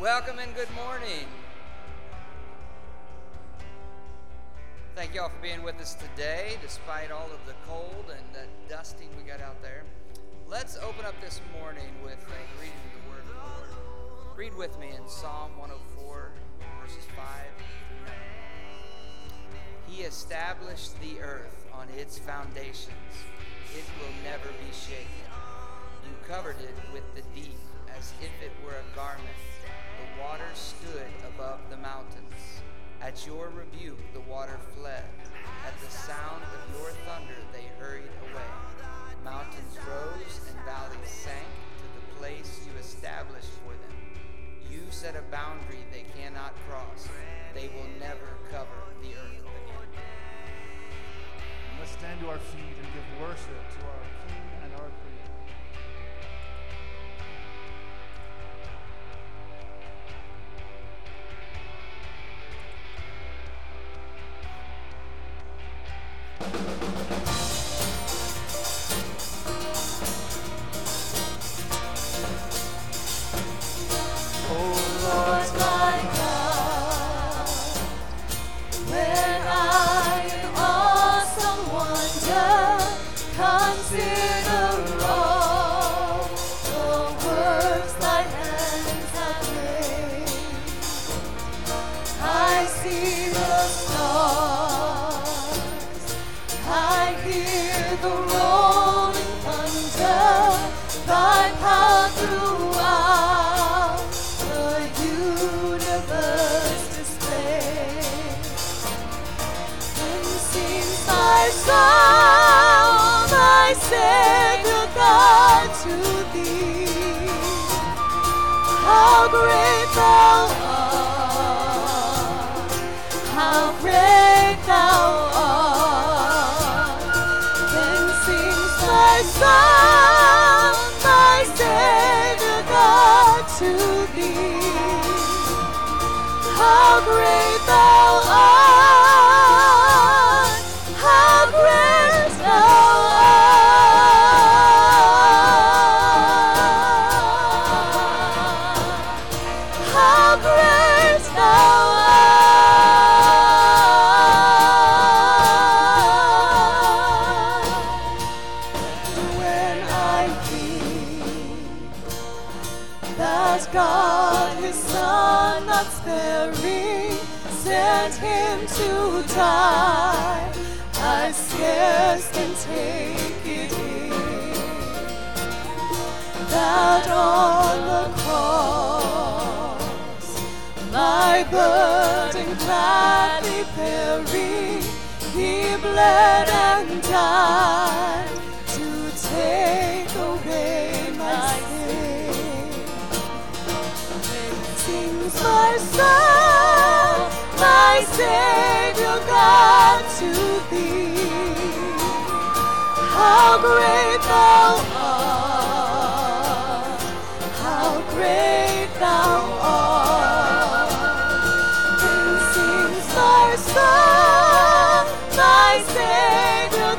Welcome and good morning. Thank you all for being with us today, despite all of the cold and the dusting we got out there. Let's open up this morning with a reading of the Word of the Lord. Read with me in Psalm 104, verses 5 through 9. He established the earth on its foundations, it will never be shaken. You covered it with the deep as if it were a garment the waters stood above the mountains. At your rebuke, the water fled. At the sound of your thunder, they hurried away. Mountains rose and valleys sank to the place you established for them. You set a boundary they cannot cross. They will never cover the earth again. Let's stand to our feet and give worship to our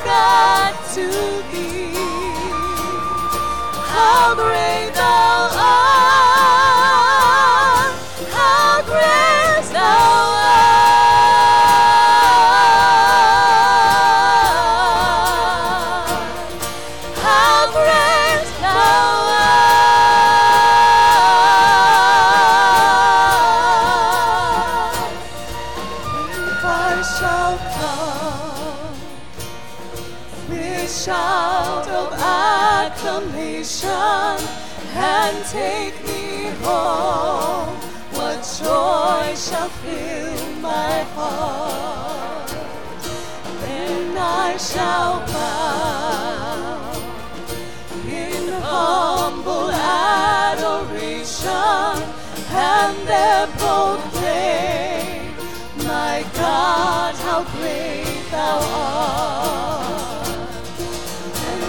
God, to thee. How great thou thou art, and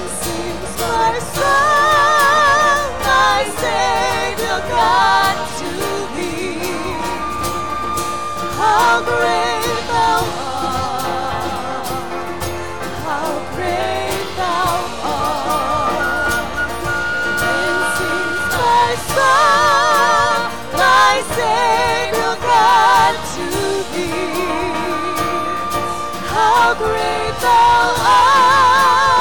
my Savior God, to thee. How great thou art, how great thou art, and my Savior God. great thou art.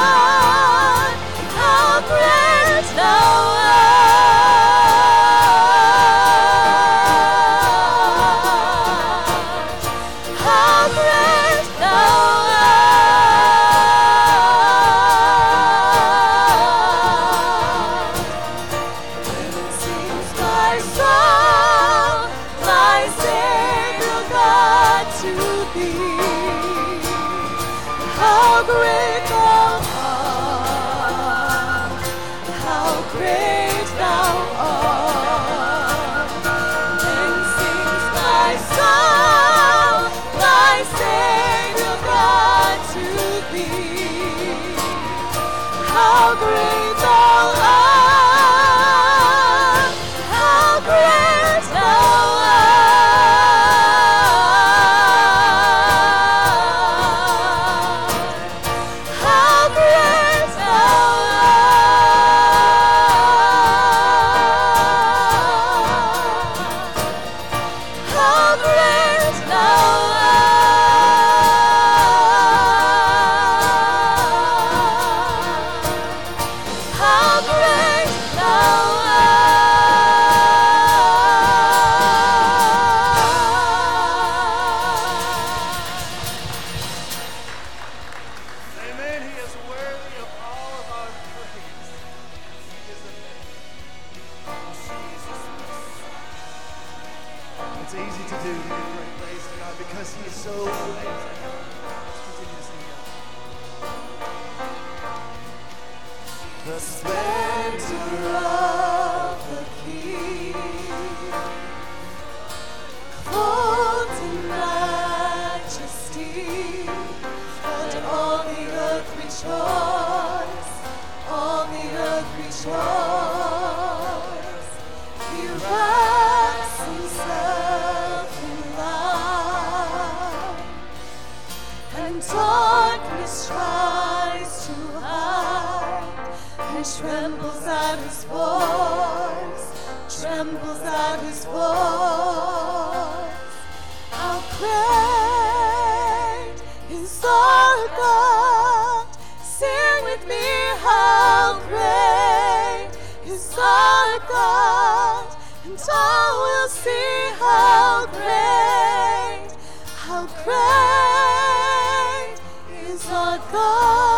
is so. The splendor of the King, clothed in majesty, and all the earth rejoice, all the earth rejoice. trembles at his voice, trembles at his voice. How great is our God! Sing with me, how great is our God! And all will see how great, how great is our God.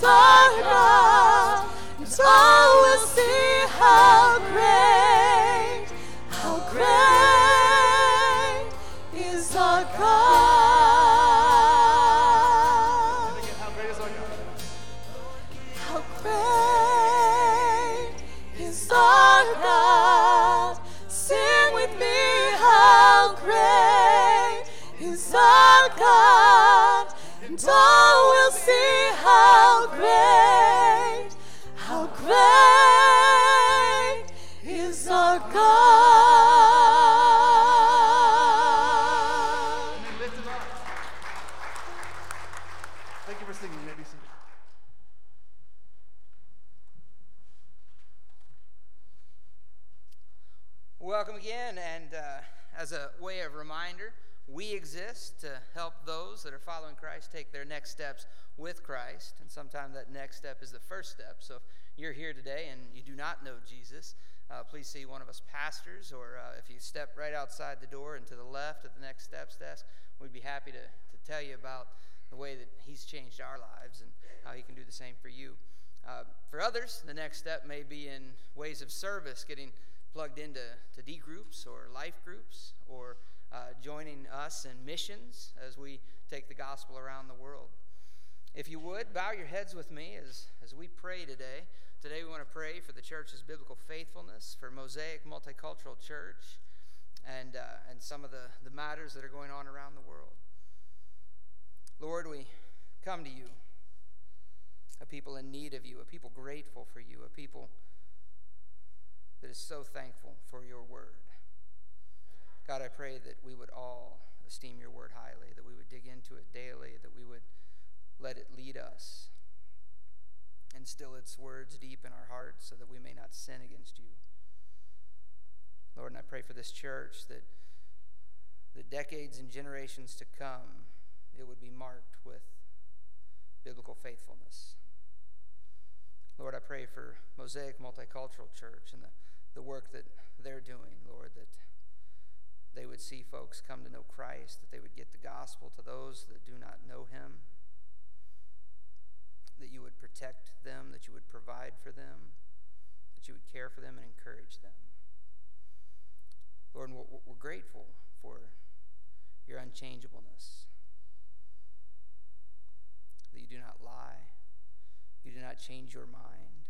sorrow, and all will see how great, how great is our God. How great is our God? Sing with me, how great is our God? see how great, how great is our God. Thank you for singing. Welcome again, and uh, as a way of reminder, we exist to help those that are following Christ take their next steps with Christ. And sometimes that next step is the first step. So if you're here today and you do not know Jesus, uh, please see one of us pastors, or uh, if you step right outside the door and to the left at the next steps desk, we'd be happy to, to tell you about the way that He's changed our lives and how He can do the same for you. Uh, for others, the next step may be in ways of service, getting plugged into to D groups or life groups, or uh, joining us in missions as we take the gospel around the world. If you would, bow your heads with me as, as we pray today. Today, we want to pray for the church's biblical faithfulness, for Mosaic Multicultural Church, and, uh, and some of the, the matters that are going on around the world. Lord, we come to you, a people in need of you, a people grateful for you, a people that is so thankful for your word. God, I pray that we would all esteem your word highly, that we would dig into it daily, that we would let it lead us, and still its words deep in our hearts so that we may not sin against you. Lord, and I pray for this church that the decades and generations to come, it would be marked with biblical faithfulness. Lord, I pray for Mosaic Multicultural Church and the the work that they're doing, Lord, that they would see folks come to know Christ, that they would get the gospel to those that do not know him, that you would protect them, that you would provide for them, that you would care for them and encourage them. Lord, we're grateful for your unchangeableness, that you do not lie, you do not change your mind.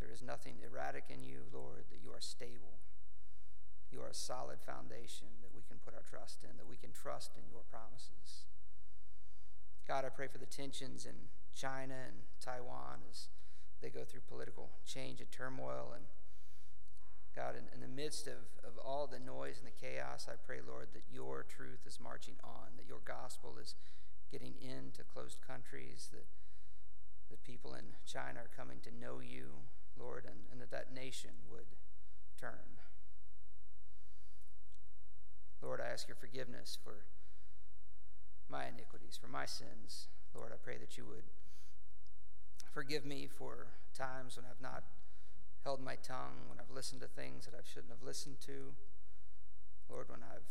There is nothing erratic in you, Lord, that you are stable. You are a solid foundation that we can put our trust in, that we can trust in your promises. God, I pray for the tensions in China and Taiwan as they go through political change and turmoil. And God, in, in the midst of, of all the noise and the chaos, I pray, Lord, that your truth is marching on, that your gospel is getting into closed countries, that the people in China are coming to know you Lord, and, and that that nation would turn. Lord, I ask your forgiveness for my iniquities, for my sins. Lord, I pray that you would forgive me for times when I've not held my tongue, when I've listened to things that I shouldn't have listened to. Lord, when I've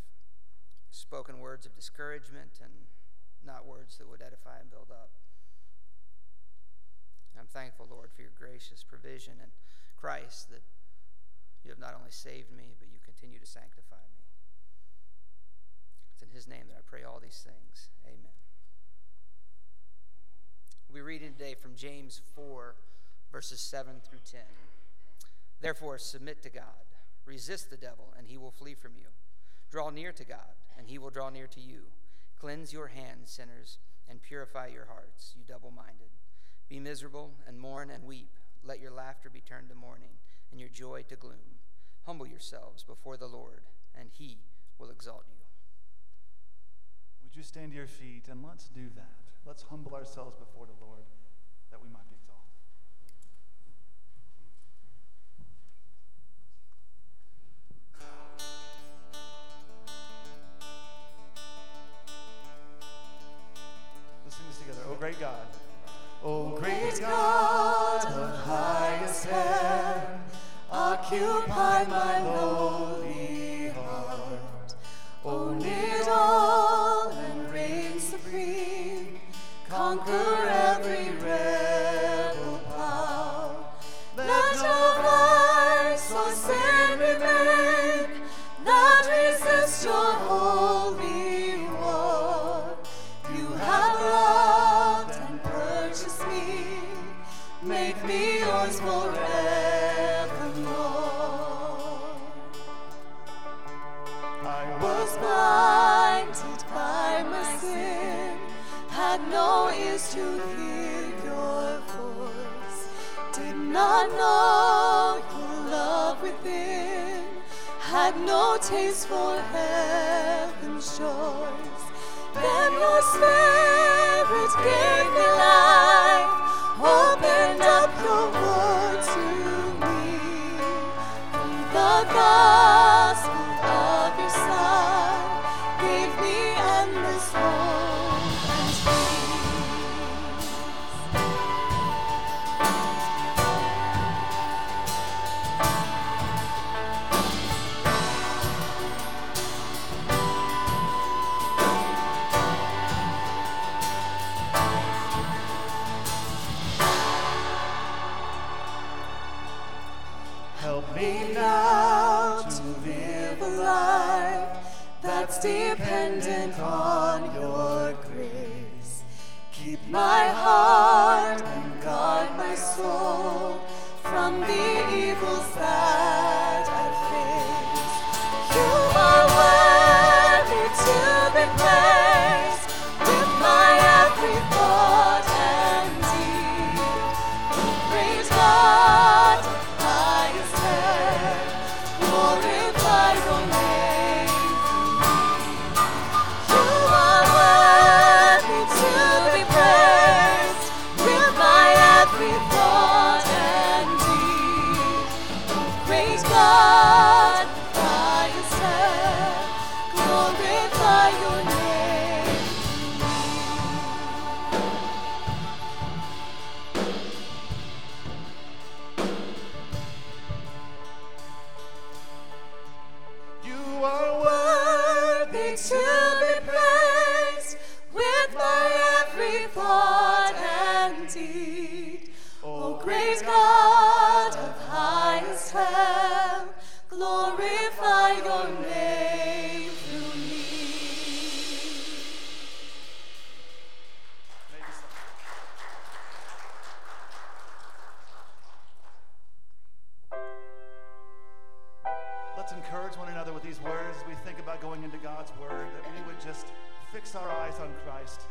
spoken words of discouragement and not words that would edify and build up. I'm thankful, Lord, for your gracious provision in Christ that you have not only saved me, but you continue to sanctify me. It's in his name that I pray all these things. Amen. Be reading today from James 4, verses 7 through 10. Therefore, submit to God, resist the devil, and he will flee from you. Draw near to God, and he will draw near to you. Cleanse your hands, sinners, and purify your hearts, you double minded. Be miserable and mourn and weep. Let your laughter be turned to mourning and your joy to gloom. Humble yourselves before the Lord, and he will exalt you. You stand to your feet and let's do that? Let's humble ourselves before the Lord that we might be exalted. Let's sing this together. Oh, great God. O great God of highest heaven, occupy my lowly to hear your voice, did not know your love within, had no taste for heaven's joys. Then your spirit gave me life, opened up your word to me. Be the God. heart's dependent on your grace. Keep my heart and guard my soul from the evils that I face. You are worthy to be praised with my everything. our eyes on Christ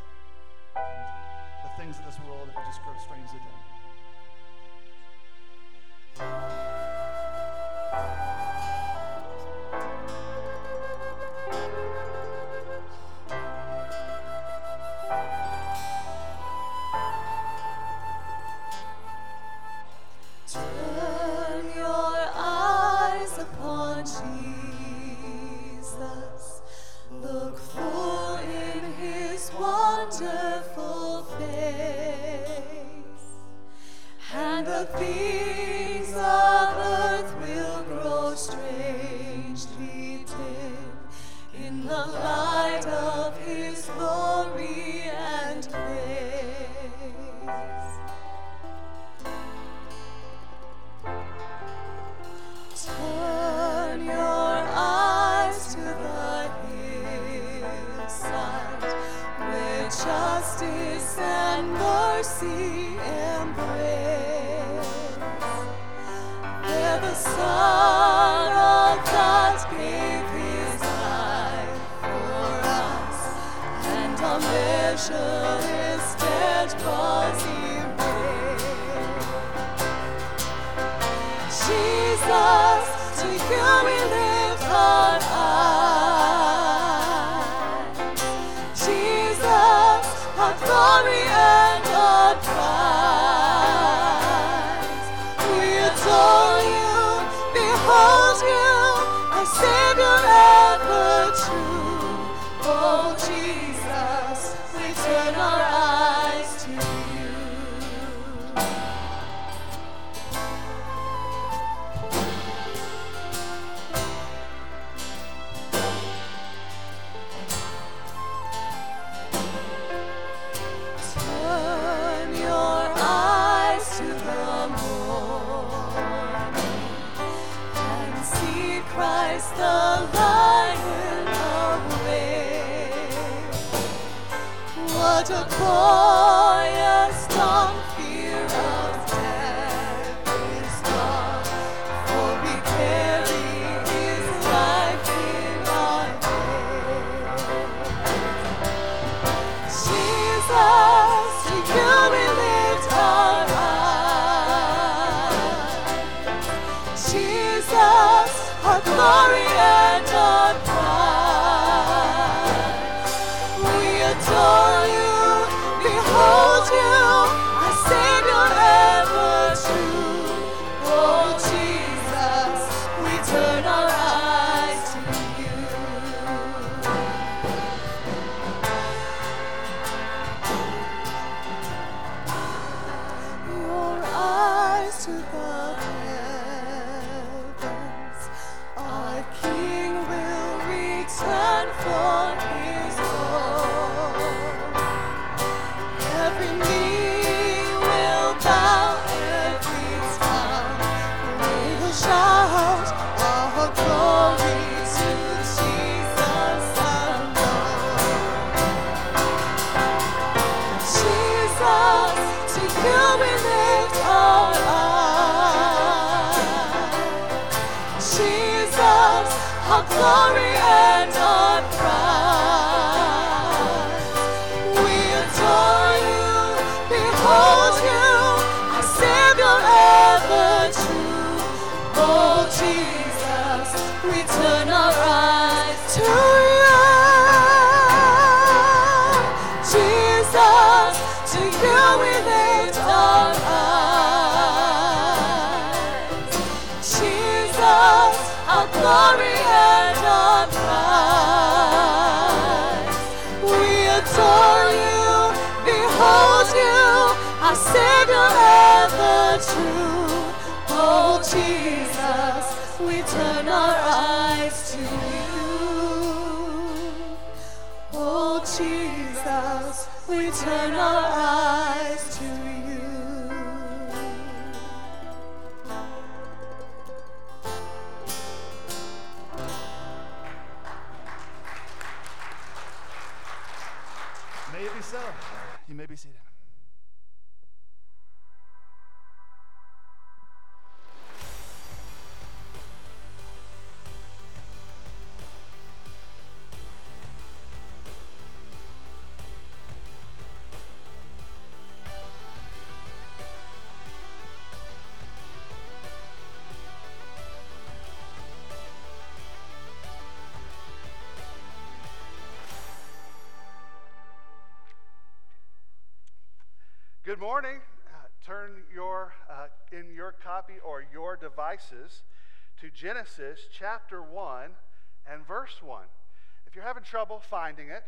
and the things of this world that just grow strangely dim. mercy and grace. There the Son of God gave his life for us, and our measure is dead was embraced. Jesus, to you we lift our eyes. Jesus, our glory advance. We adore you, behold you. cornerstone. Glory Good morning. Uh, turn your uh, in your copy or your devices to Genesis chapter 1 and verse 1. If you're having trouble finding it,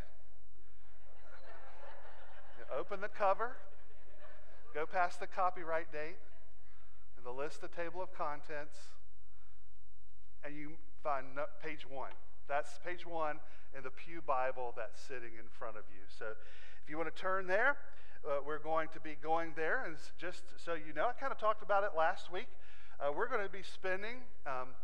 open the cover, go past the copyright date and the list, the table of contents, and you find page 1. That's page 1 in the Pew Bible that's sitting in front of you. So if you want to turn there, uh, we're going to be going there. And just so you know, I kind of talked about it last week. Uh, we're going to be spending um,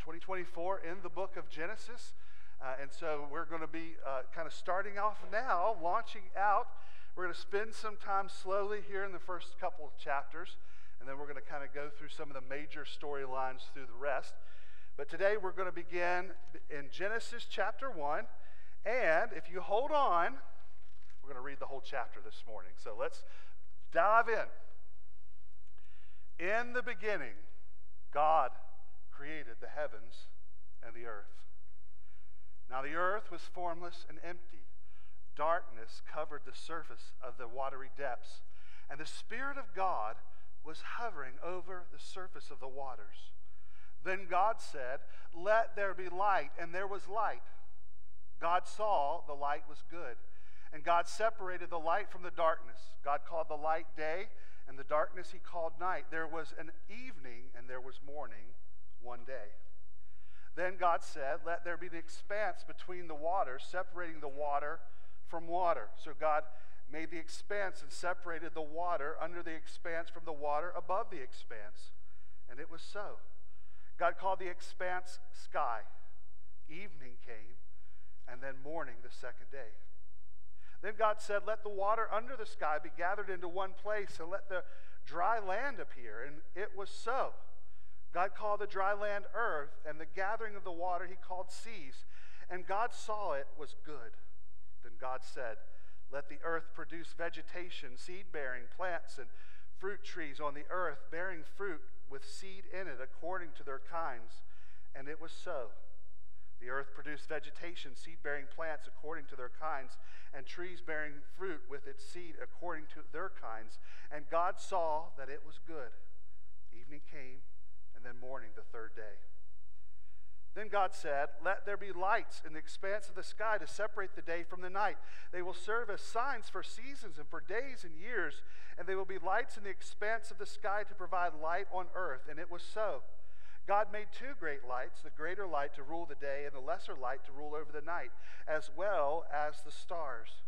2024 in the book of Genesis. Uh, and so we're going to be uh, kind of starting off now, launching out. We're going to spend some time slowly here in the first couple of chapters, and then we're going to kind of go through some of the major storylines through the rest. But today we're going to begin in Genesis chapter 1. And if you hold on, we're going to read the whole chapter this morning. So let's dive in. In the beginning, God created the heavens and the earth. Now the earth was formless and empty. Darkness covered the surface of the watery depths, and the Spirit of God was hovering over the surface of the waters. Then God said, Let there be light, and there was light. God saw the light was good, and God separated the light from the darkness. God called the light day, and the darkness he called night. There was an evening, and there was morning one day. Then God said, Let there be the expanse between the waters, separating the water from water. So God made the expanse and separated the water under the expanse from the water above the expanse. And it was so. God called the expanse sky. Evening came, and then morning the second day. Then God said, Let the water under the sky be gathered into one place, and let the dry land appear. And it was so. God called the dry land earth, and the gathering of the water he called seas. And God saw it was good. Then God said, Let the earth produce vegetation, seed bearing plants, and fruit trees on the earth, bearing fruit with seed in it according to their kinds. And it was so. The earth produced vegetation, seed bearing plants according to their kinds, and trees bearing fruit with its seed according to their kinds. And God saw that it was good. Evening came, and then morning the third day. Then God said, Let there be lights in the expanse of the sky to separate the day from the night. They will serve as signs for seasons and for days and years, and they will be lights in the expanse of the sky to provide light on earth. And it was so. God made two great lights the greater light to rule the day, and the lesser light to rule over the night, as well as the stars.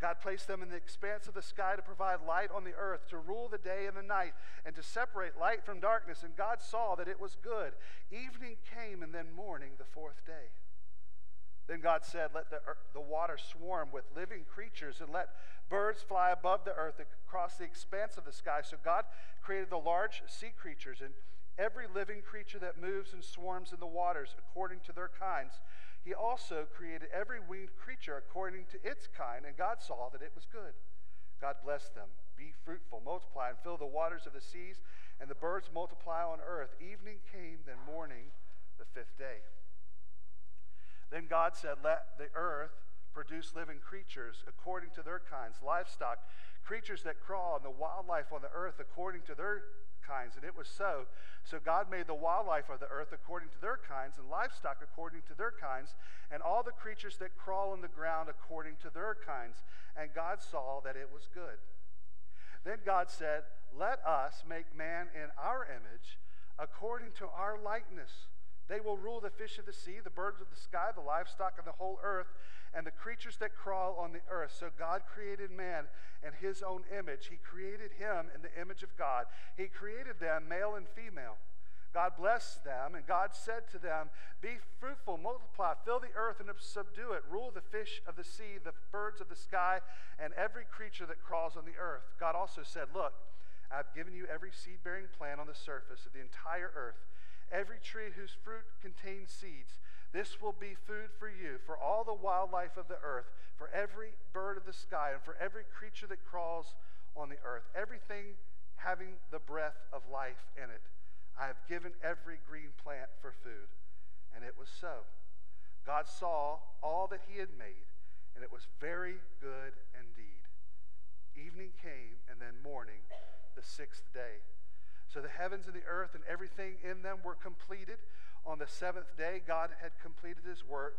God placed them in the expanse of the sky to provide light on the earth, to rule the day and the night, and to separate light from darkness. And God saw that it was good. Evening came, and then morning, the fourth day. Then God said, Let the, ear- the water swarm with living creatures, and let birds fly above the earth across the expanse of the sky. So God created the large sea creatures and every living creature that moves and swarms in the waters according to their kinds. He also created every winged creature according to its kind, and God saw that it was good. God blessed them. Be fruitful, multiply, and fill the waters of the seas, and the birds multiply on earth. Evening came, then morning, the fifth day. Then God said, Let the earth produce living creatures according to their kinds, livestock, creatures that crawl, and the wildlife on the earth according to their kinds. And it was so. So God made the wildlife of the earth according to their kinds, and livestock according to their kinds, and all the creatures that crawl on the ground according to their kinds. And God saw that it was good. Then God said, Let us make man in our image, according to our likeness. They will rule the fish of the sea, the birds of the sky, the livestock of the whole earth, and the creatures that crawl on the earth. So God created man in his own image. He created him in the image of God. He created them, male and female. God blessed them, and God said to them, Be fruitful, multiply, fill the earth and subdue it, rule the fish of the sea, the birds of the sky, and every creature that crawls on the earth. God also said, Look, I've given you every seed bearing plant on the surface of the entire earth, every tree whose fruit contains seeds. This will be food for you, for all the wildlife of the earth, for every bird of the sky, and for every creature that crawls on the earth, everything having the breath of life in it. I have given every green plant for food. And it was so. God saw all that he had made, and it was very good indeed. Evening came, and then morning, the sixth day. So the heavens and the earth and everything in them were completed. On the seventh day, God had completed his work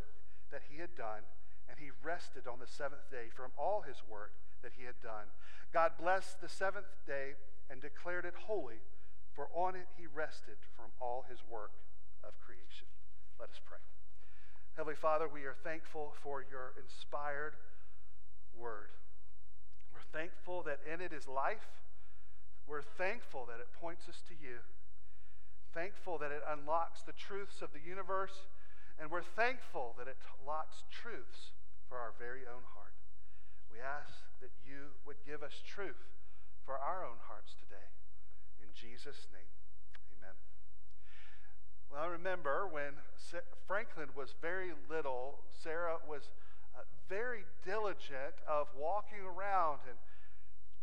that he had done, and he rested on the seventh day from all his work that he had done. God blessed the seventh day and declared it holy, for on it he rested from all his work of creation. Let us pray. Heavenly Father, we are thankful for your inspired word. We're thankful that in it is life. We're thankful that it points us to you thankful that it unlocks the truths of the universe, and we're thankful that it locks truths for our very own heart. We ask that you would give us truth for our own hearts today. In Jesus' name, amen. Well, I remember when Franklin was very little, Sarah was uh, very diligent of walking around and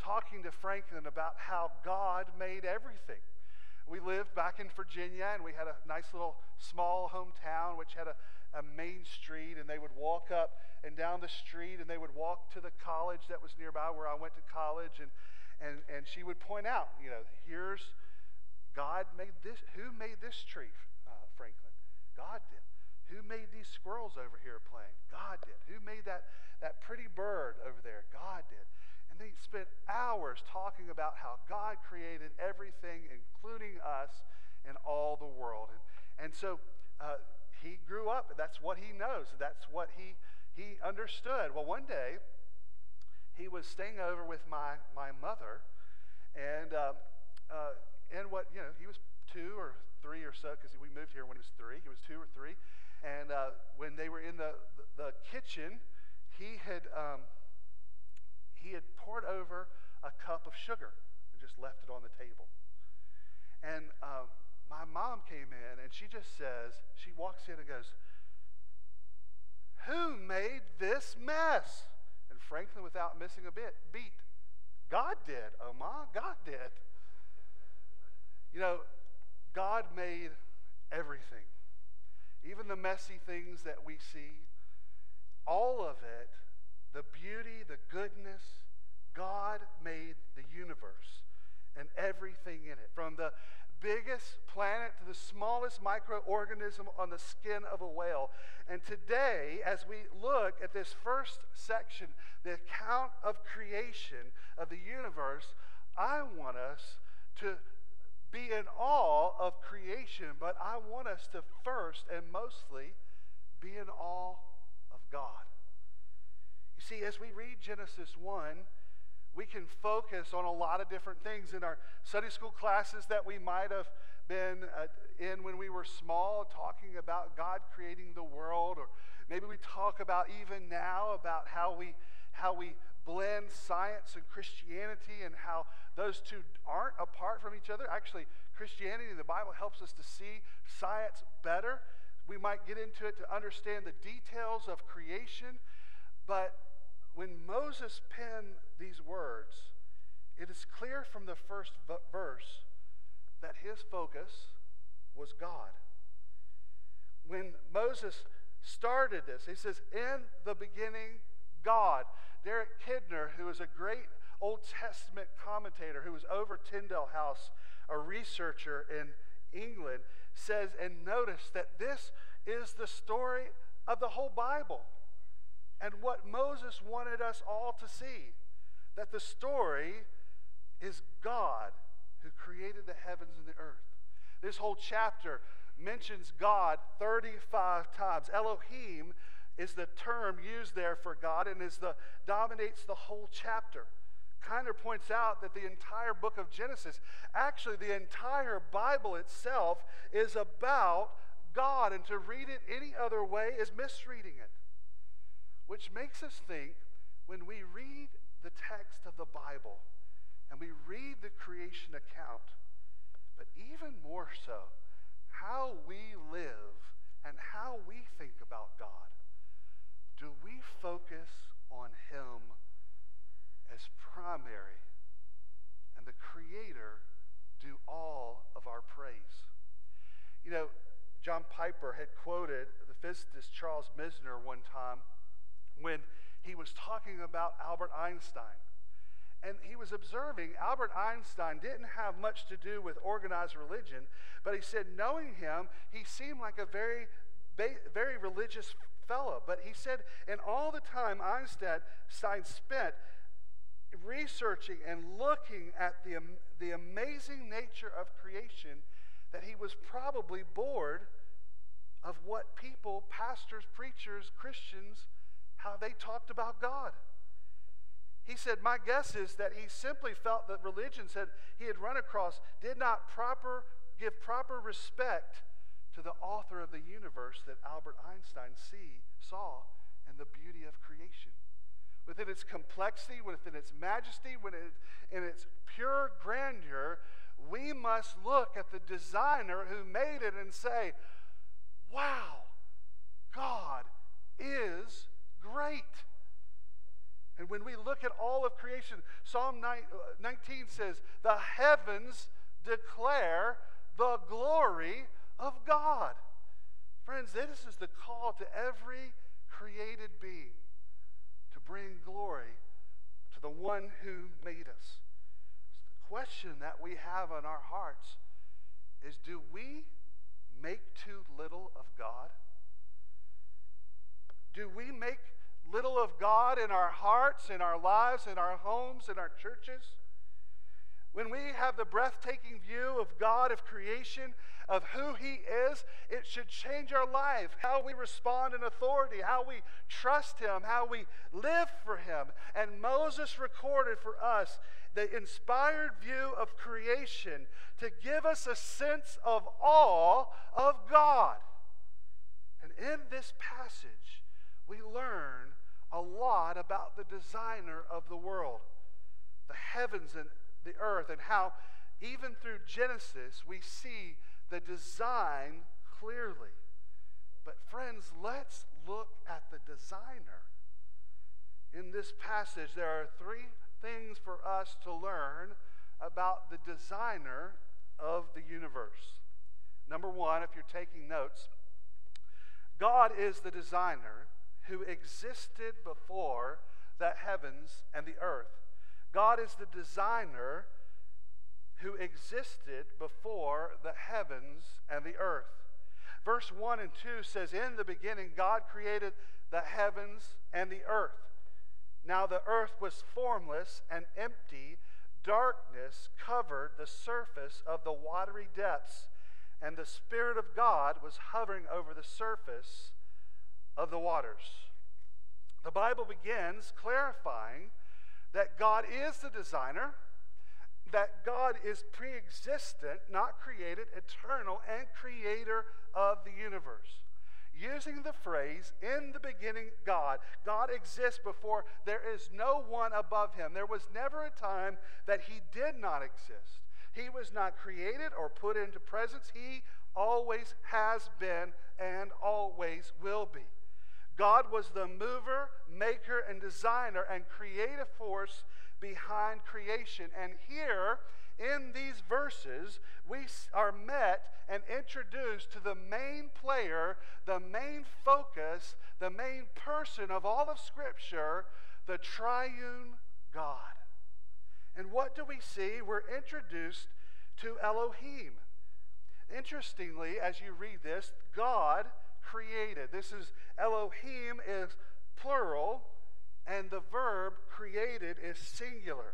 talking to Franklin about how God made everything we lived back in Virginia, and we had a nice little small hometown which had a, a main street, and they would walk up and down the street, and they would walk to the college that was nearby where I went to college, and and and she would point out, you know, here's God made this. Who made this tree, uh, Franklin? God did. Who made these squirrels over here playing? God did. Who made that that pretty bird over there? God did they spent hours talking about how God created everything, including us and all the world. And, and so uh, he grew up, that's what he knows, that's what he, he understood. Well, one day, he was staying over with my, my mother, and, um, uh, and what, you know, he was two or three or so, because we moved here when he was three. He was two or three. And uh, when they were in the, the, the kitchen, he had. Um, he had poured over a cup of sugar and just left it on the table. And um, my mom came in and she just says, she walks in and goes, Who made this mess? And Franklin, without missing a bit, beat. God did. Oh, ma, God did. You know, God made everything, even the messy things that we see, all of it the beauty, the goodness. God made the universe and everything in it, from the biggest planet to the smallest microorganism on the skin of a whale. And today, as we look at this first section, the account of creation of the universe, I want us to be in awe of creation, but I want us to first and mostly be in awe of God. You see, as we read Genesis 1, we can focus on a lot of different things in our Sunday school classes that we might have been uh, in when we were small, talking about God creating the world, or maybe we talk about even now about how we how we blend science and Christianity and how those two aren't apart from each other. Actually, Christianity and the Bible helps us to see science better. We might get into it to understand the details of creation. But when Moses penned these words, it is clear from the first verse that his focus was God. When Moses started this, he says, In the beginning, God. Derek Kidner, who is a great Old Testament commentator who was over Tyndale House, a researcher in England, says, and notice that this is the story of the whole Bible and what Moses wanted us all to see that the story is God who created the heavens and the earth. This whole chapter mentions God 35 times. Elohim is the term used there for God and is the dominates the whole chapter. Kidner points out that the entire book of Genesis, actually the entire Bible itself, is about God, and to read it any other way is misreading it. Which makes us think when we read the text of the Bible and we read the creation account, but even more so, how we live and how we think about God. Do we focus on Him as primary and the Creator do all of our praise? You know, John Piper had quoted the physicist Charles Misner one time when he was talking about Albert Einstein. And he was observing Albert Einstein didn't have much to do with organized religion, but he said, knowing him, he seemed like a very, very religious fellow. But he said, in all the time Einstein spent researching and looking at the, the amazing nature of creation, that he was probably bored of what people, pastors, preachers, Christians, how they talked about God. He said, My guess is that he simply felt that religions that he had run across did not proper, give proper respect to the author of the universe that Albert Einstein see, saw in the beauty of creation. Within its complexity, within its majesty, within in its pure grandeur, we must look at the designer who made it and say, Wow, God is great. And when we look at all of creation, Psalm uh, 19 says, The heavens declare the glory of God. Friends, this is the call to every created being to bring glory to the one who made us. So the question that we have on our hearts is do we make too little of God? Do we make little of God in our hearts, in our lives, in our homes, in our churches? When we have the breathtaking view of God, of creation, of who He is, it should change our life. How we respond in authority, how we trust Him, how we live for Him. And Moses recorded for us the inspired view of creation to give us a sense of awe of God. And in this passage, we learn a lot about the designer of the world, the heavens and the earth, and how even through Genesis we see the design clearly. But, friends, let's look at the designer. In this passage, there are three things for us to learn about the designer of the universe. Number one, if you're taking notes, God is the designer who existed before the heavens and the earth. God is the designer who existed before the heavens and the earth. Verse 1 and 2 says, In the beginning, God created the heavens and the earth. Now the earth was formless and empty, darkness covered the surface of the watery depths, and the Spirit of God was hovering over the surface of the waters. The Bible begins clarifying that God is the designer, that God is pre existent, not created, eternal, and creator of the universe. using the phrase, in the beginning, God. God exists before there is no one above him. There was never a time that he did not exist. He was not created or put into presence. He always has been and always will be. God was the mover, maker, and designer and creative force behind creation. And here, in these verses, we are met and introduced to the main player, the main focus, the main person of all of Scripture, the triune God. And what do we see? We're introduced to Elohim. Interestingly, as you read this, God created. This is Elohim is plural, and the verb created is singular.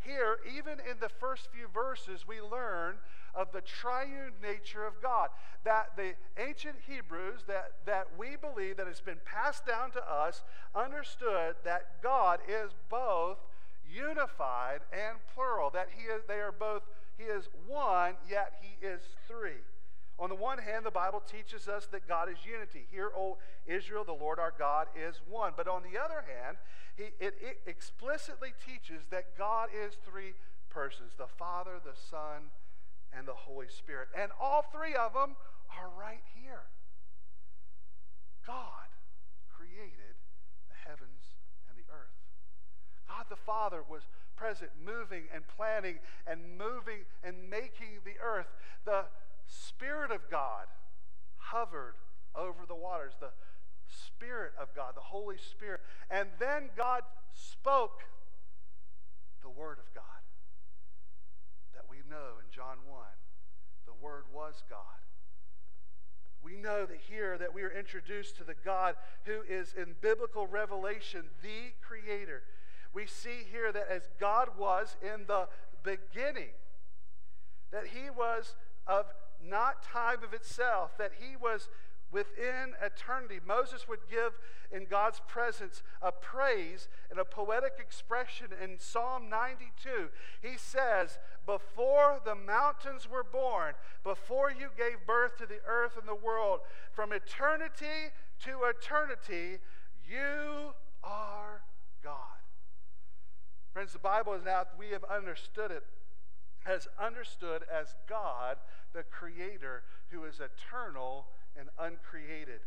Here, even in the first few verses, we learn of the triune nature of God. That the ancient Hebrews, that, that we believe that has been passed down to us, understood that God is both unified and plural, that he is, they are both, he is one, yet he is three. On the one hand, the Bible teaches us that God is unity. Hear, O Israel, the Lord our God is one. But on the other hand, he, it, it explicitly teaches that God is three persons the Father, the Son, and the Holy Spirit. And all three of them are right here. God created the heavens and the earth. God the Father was present, moving and planning and moving and making the earth. The Spirit of God hovered over the waters. The Spirit of God, the Holy Spirit. And then God spoke the Word of God that we know in John 1. The Word was God. We know that here that we are introduced to the God who is in biblical revelation the creator. We see here that as God was in the beginning, that he was of not time of itself, that he was within eternity. Moses would give in God's presence a praise and a poetic expression in Psalm 92. He says, Before the mountains were born, before you gave birth to the earth and the world, from eternity to eternity, you are God. Friends, the Bible is now, we have understood it, has understood as God, the Creator, who is eternal and uncreated.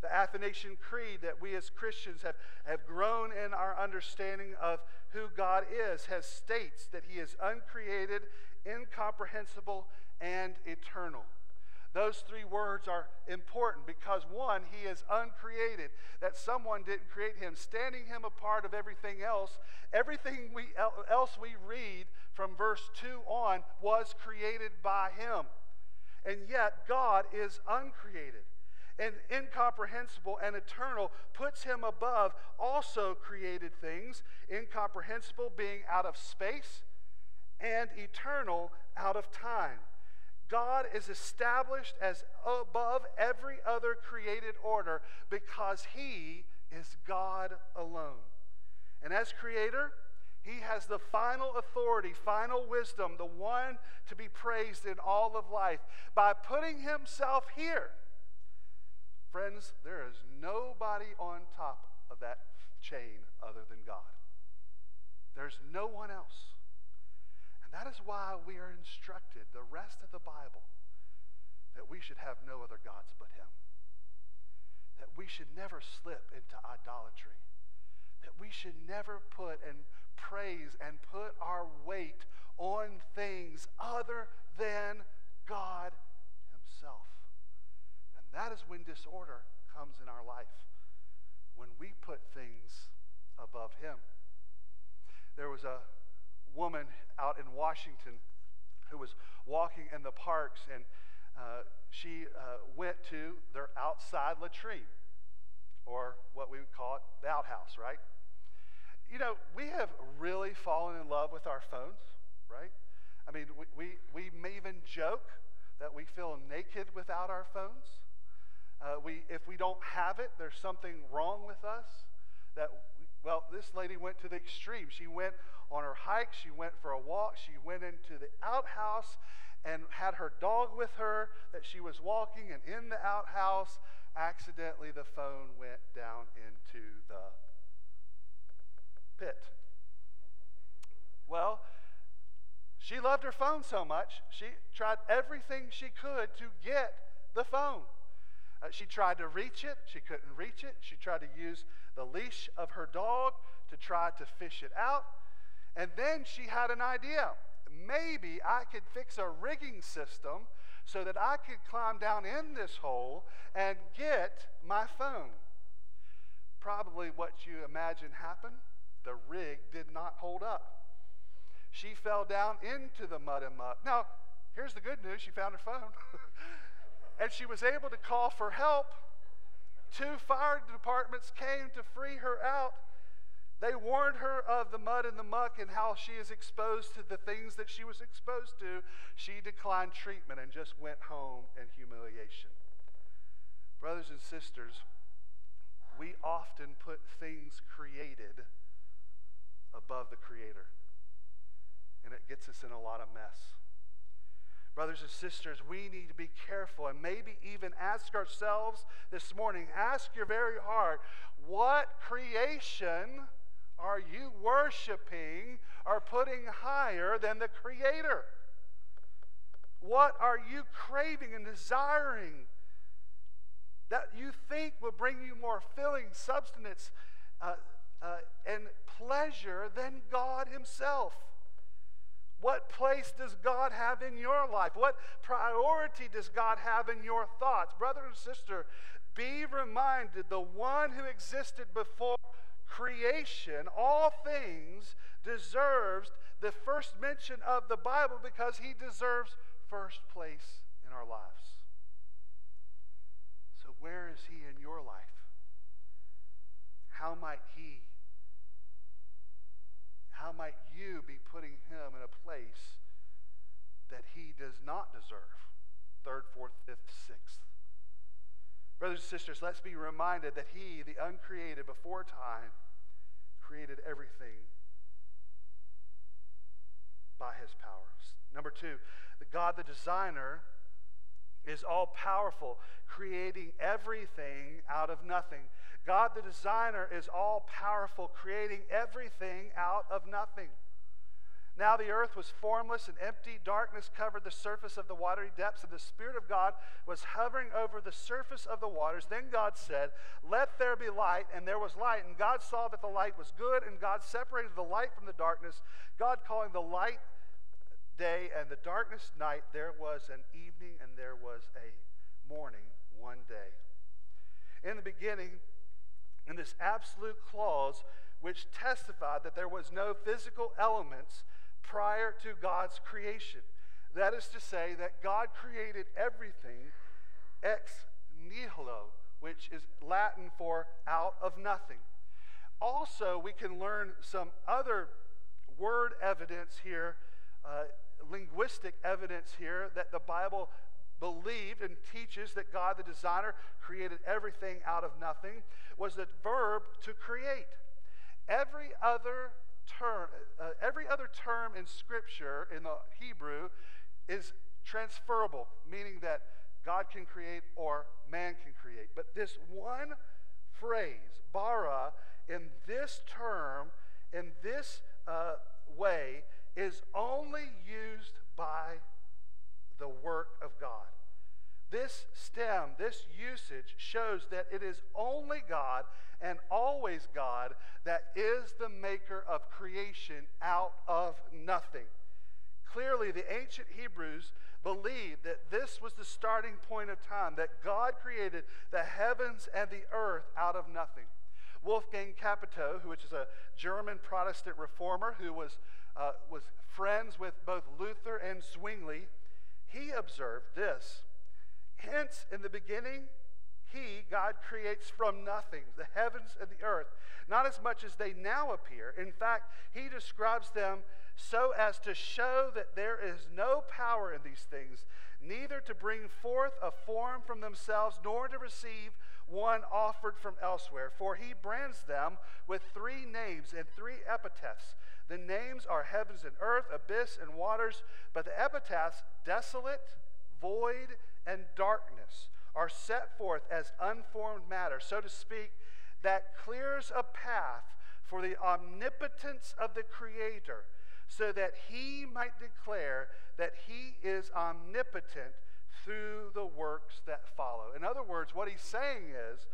The Athanasian Creed that we as Christians have, have grown in our understanding of who God is has states that he is uncreated, incomprehensible, and eternal. Those three words are important because one, he is uncreated, that someone didn't create him, standing him apart of everything else. Everything we, else we read from verse 2 on was created by him and yet God is uncreated and incomprehensible and eternal puts him above also created things, incomprehensible being out of space and eternal out of time. God is established as above every other created order because he is God alone. And as creator, he has the final authority, final wisdom, the one to be praised in all of life. By putting himself here, friends, there is nobody on top of that chain other than God. There's no one else. And that is why we are instructed, the rest of the Bible, that we should have no other gods but Him. That we should never slip into idolatry. That we should never put and praise and put our weight on things other than God Himself. And that is when disorder comes in our life, when we put things above Him. There was a woman out in Washington who was walking in the parks, and uh, she uh, went to their outside latrine, or what we would call it, the outhouse, right? you know, we have really fallen in love with our phones, right? I mean, we, we, we may even joke that we feel naked without our phones. Uh, we, if we don't have it, there's something wrong with us. That well, this lady went to the extreme. She went on her hike. She went for a walk. She went into the outhouse and had her dog with her that she was walking and in the outhouse accidentally the phone went down into the pit. Well, she loved her phone so much, she tried everything she could to get the phone. Uh, she tried to reach it, she couldn't reach it. She tried to use the leash of her dog to try to fish it out. And then she had an idea. Maybe I could fix a rigging system so that I could climb down in this hole and get my phone. Probably what you imagine happened the rig did not hold up. She fell down into the mud and muck. Now, here's the good news she found her phone. and she was able to call for help. Two fire departments came to free her out. They warned her of the mud and the muck and how she is exposed to the things that she was exposed to. She declined treatment and just went home in humiliation. Brothers and sisters, we often put things created above the Creator, and it gets us in a lot of mess. Brothers and sisters, we need to be careful and maybe even ask ourselves this morning ask your very heart, what creation are you worshiping or putting higher than the Creator? What are you craving and desiring that you think will bring you more filling substance uh, uh, and pleasure than God Himself? What place does God have in your life? What priority does God have in your thoughts? Brother and sister, be reminded the one who existed before creation, all things, deserves the first mention of the Bible because he deserves first place in our lives. So, where is he in your life? How might he how might you be putting him in a place that he does not deserve? Third, fourth, fifth, sixth. Brothers and sisters, let's be reminded that he, the uncreated before time, created everything by his powers. Number two, the God, the designer, is all powerful, creating everything out of nothing. God the designer is all powerful, creating everything out of nothing. Now the earth was formless and empty. Darkness covered the surface of the watery depths, and the Spirit of God was hovering over the surface of the waters. Then God said, Let there be light, and there was light. And God saw that the light was good, and God separated the light from the darkness. God calling the light day and the darkness night, there was an evening and there was a morning one day. In the beginning, in this absolute clause which testified that there was no physical elements prior to God's creation. That is to say, that God created everything ex nihilo, which is Latin for out of nothing. Also, we can learn some other word evidence here, uh, linguistic evidence here, that the Bible believed and teaches that God, the designer, created everything out of nothing, was the verb to create. Every other term, uh, every other term in Scripture in the Hebrew is transferable, meaning that God can create or man can create. But this one phrase, bara, in this term, in this uh, way, is only used by the work of God. This stem, this usage shows that it is only God and always God that is the maker of creation out of nothing. Clearly, the ancient Hebrews believed that this was the starting point of time, that God created the heavens and the earth out of nothing. Wolfgang Capito, which is a German Protestant reformer who was, uh, was friends with both Luther and Zwingli, he observed this. Hence, in the beginning, he, God, creates from nothing the heavens and the earth, not as much as they now appear. In fact, he describes them so as to show that there is no power in these things, neither to bring forth a form from themselves, nor to receive one offered from elsewhere. For he brands them with three names and three epithets. The names are heavens and earth, abyss and waters, but the epitaphs, desolate, void, and darkness, are set forth as unformed matter, so to speak, that clears a path for the omnipotence of the Creator, so that he might declare that he is omnipotent through the works that follow. In other words, what he's saying is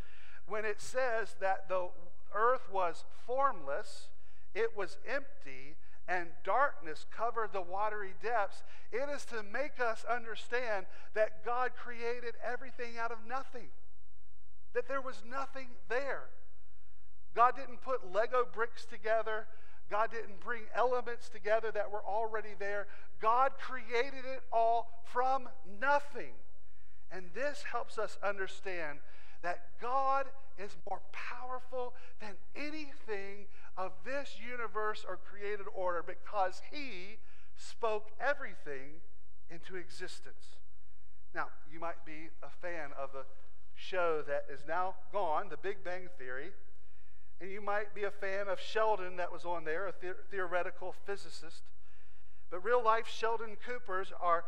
when it says that the earth was formless, it was empty, and darkness covered the watery depths, it is to make us understand that God created everything out of nothing, that there was nothing there. God didn't put Lego bricks together. God didn't bring elements together that were already there. God created it all from nothing. And this helps us understand that God is more powerful than anything of this universe or created order because he spoke everything into existence. Now, you might be a fan of the show that is now gone, The Big Bang Theory, and you might be a fan of Sheldon that was on there, a the- theoretical physicist. But real life Sheldon Coopers are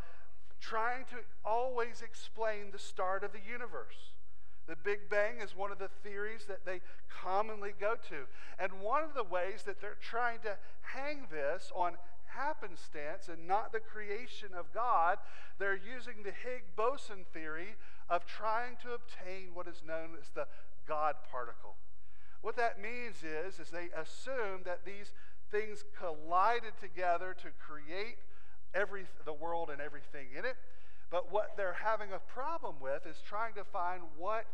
trying to always explain the start of the universe. The Big Bang is one of the theories that they commonly go to. And one of the ways that they're trying to hang this on happenstance and not the creation of God, they're using the Higgs boson theory of trying to obtain what is known as the God particle. What that means is, is they assume that these things collided together to create every, the world and everything in it. But what they're having a problem with is trying to find what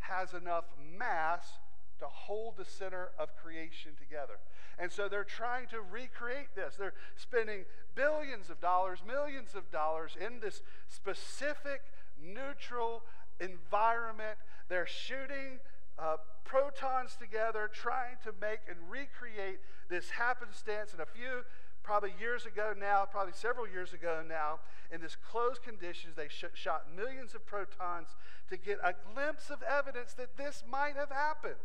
has enough mass to hold the center of creation together. And so they're trying to recreate this. They're spending billions of dollars, millions of dollars in this specific neutral environment. They're shooting uh, protons together, trying to make and recreate this happenstance in a few probably years ago now, probably several years ago now, in this closed conditions, they sh- shot millions of protons to get a glimpse of evidence that this might have happened.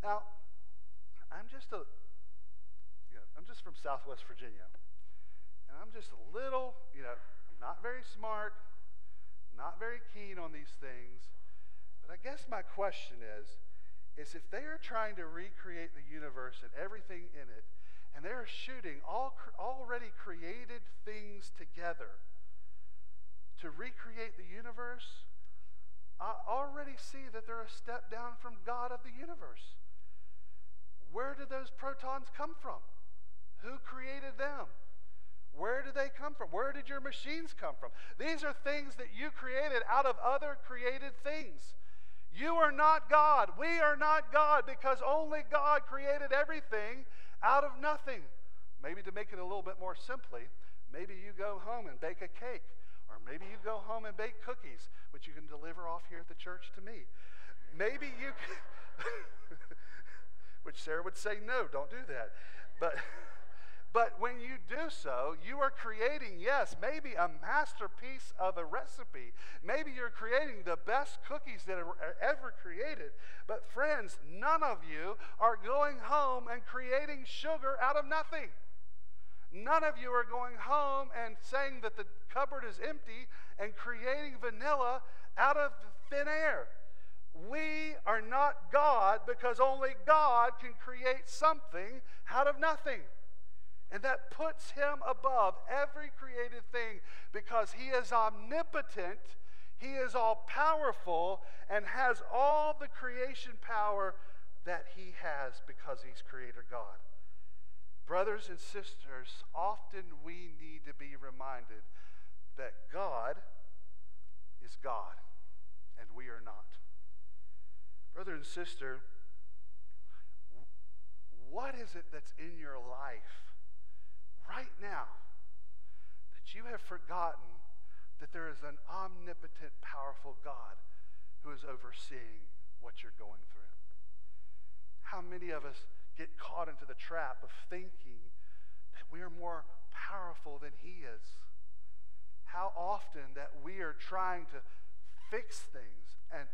Now, I'm just a, you know, I'm just from Southwest Virginia, and I'm just a little, you know, I'm not very smart, not very keen on these things, but I guess my question is, is if they are trying to recreate the universe and everything in it, and they're shooting all already created things together to recreate the universe, I already see that they're a step down from God of the universe. Where did those protons come from? Who created them? Where did they come from? Where did your machines come from? These are things that you created out of other created things. You are not God. We are not God because only God created everything out of nothing. Maybe to make it a little bit more simply, maybe you go home and bake a cake, or maybe you go home and bake cookies, which you can deliver off here at the church to me. Maybe you which Sarah would say, no, don't do that. But. But when you do so, you are creating, yes, maybe a masterpiece of a recipe. Maybe you're creating the best cookies that are ever created. But friends, none of you are going home and creating sugar out of nothing. None of you are going home and saying that the cupboard is empty and creating vanilla out of thin air. We are not God because only God can create something out of nothing. And that puts him above every created thing because he is omnipotent, he is all powerful, and has all the creation power that he has because he's creator God. Brothers and sisters, often we need to be reminded that God is God and we are not. Brother and sister, what is it that's in your life right now that you have forgotten that there is an omnipotent, powerful God who is overseeing what you're going through. How many of us get caught into the trap of thinking that we are more powerful than He is? How often that we are trying to fix things and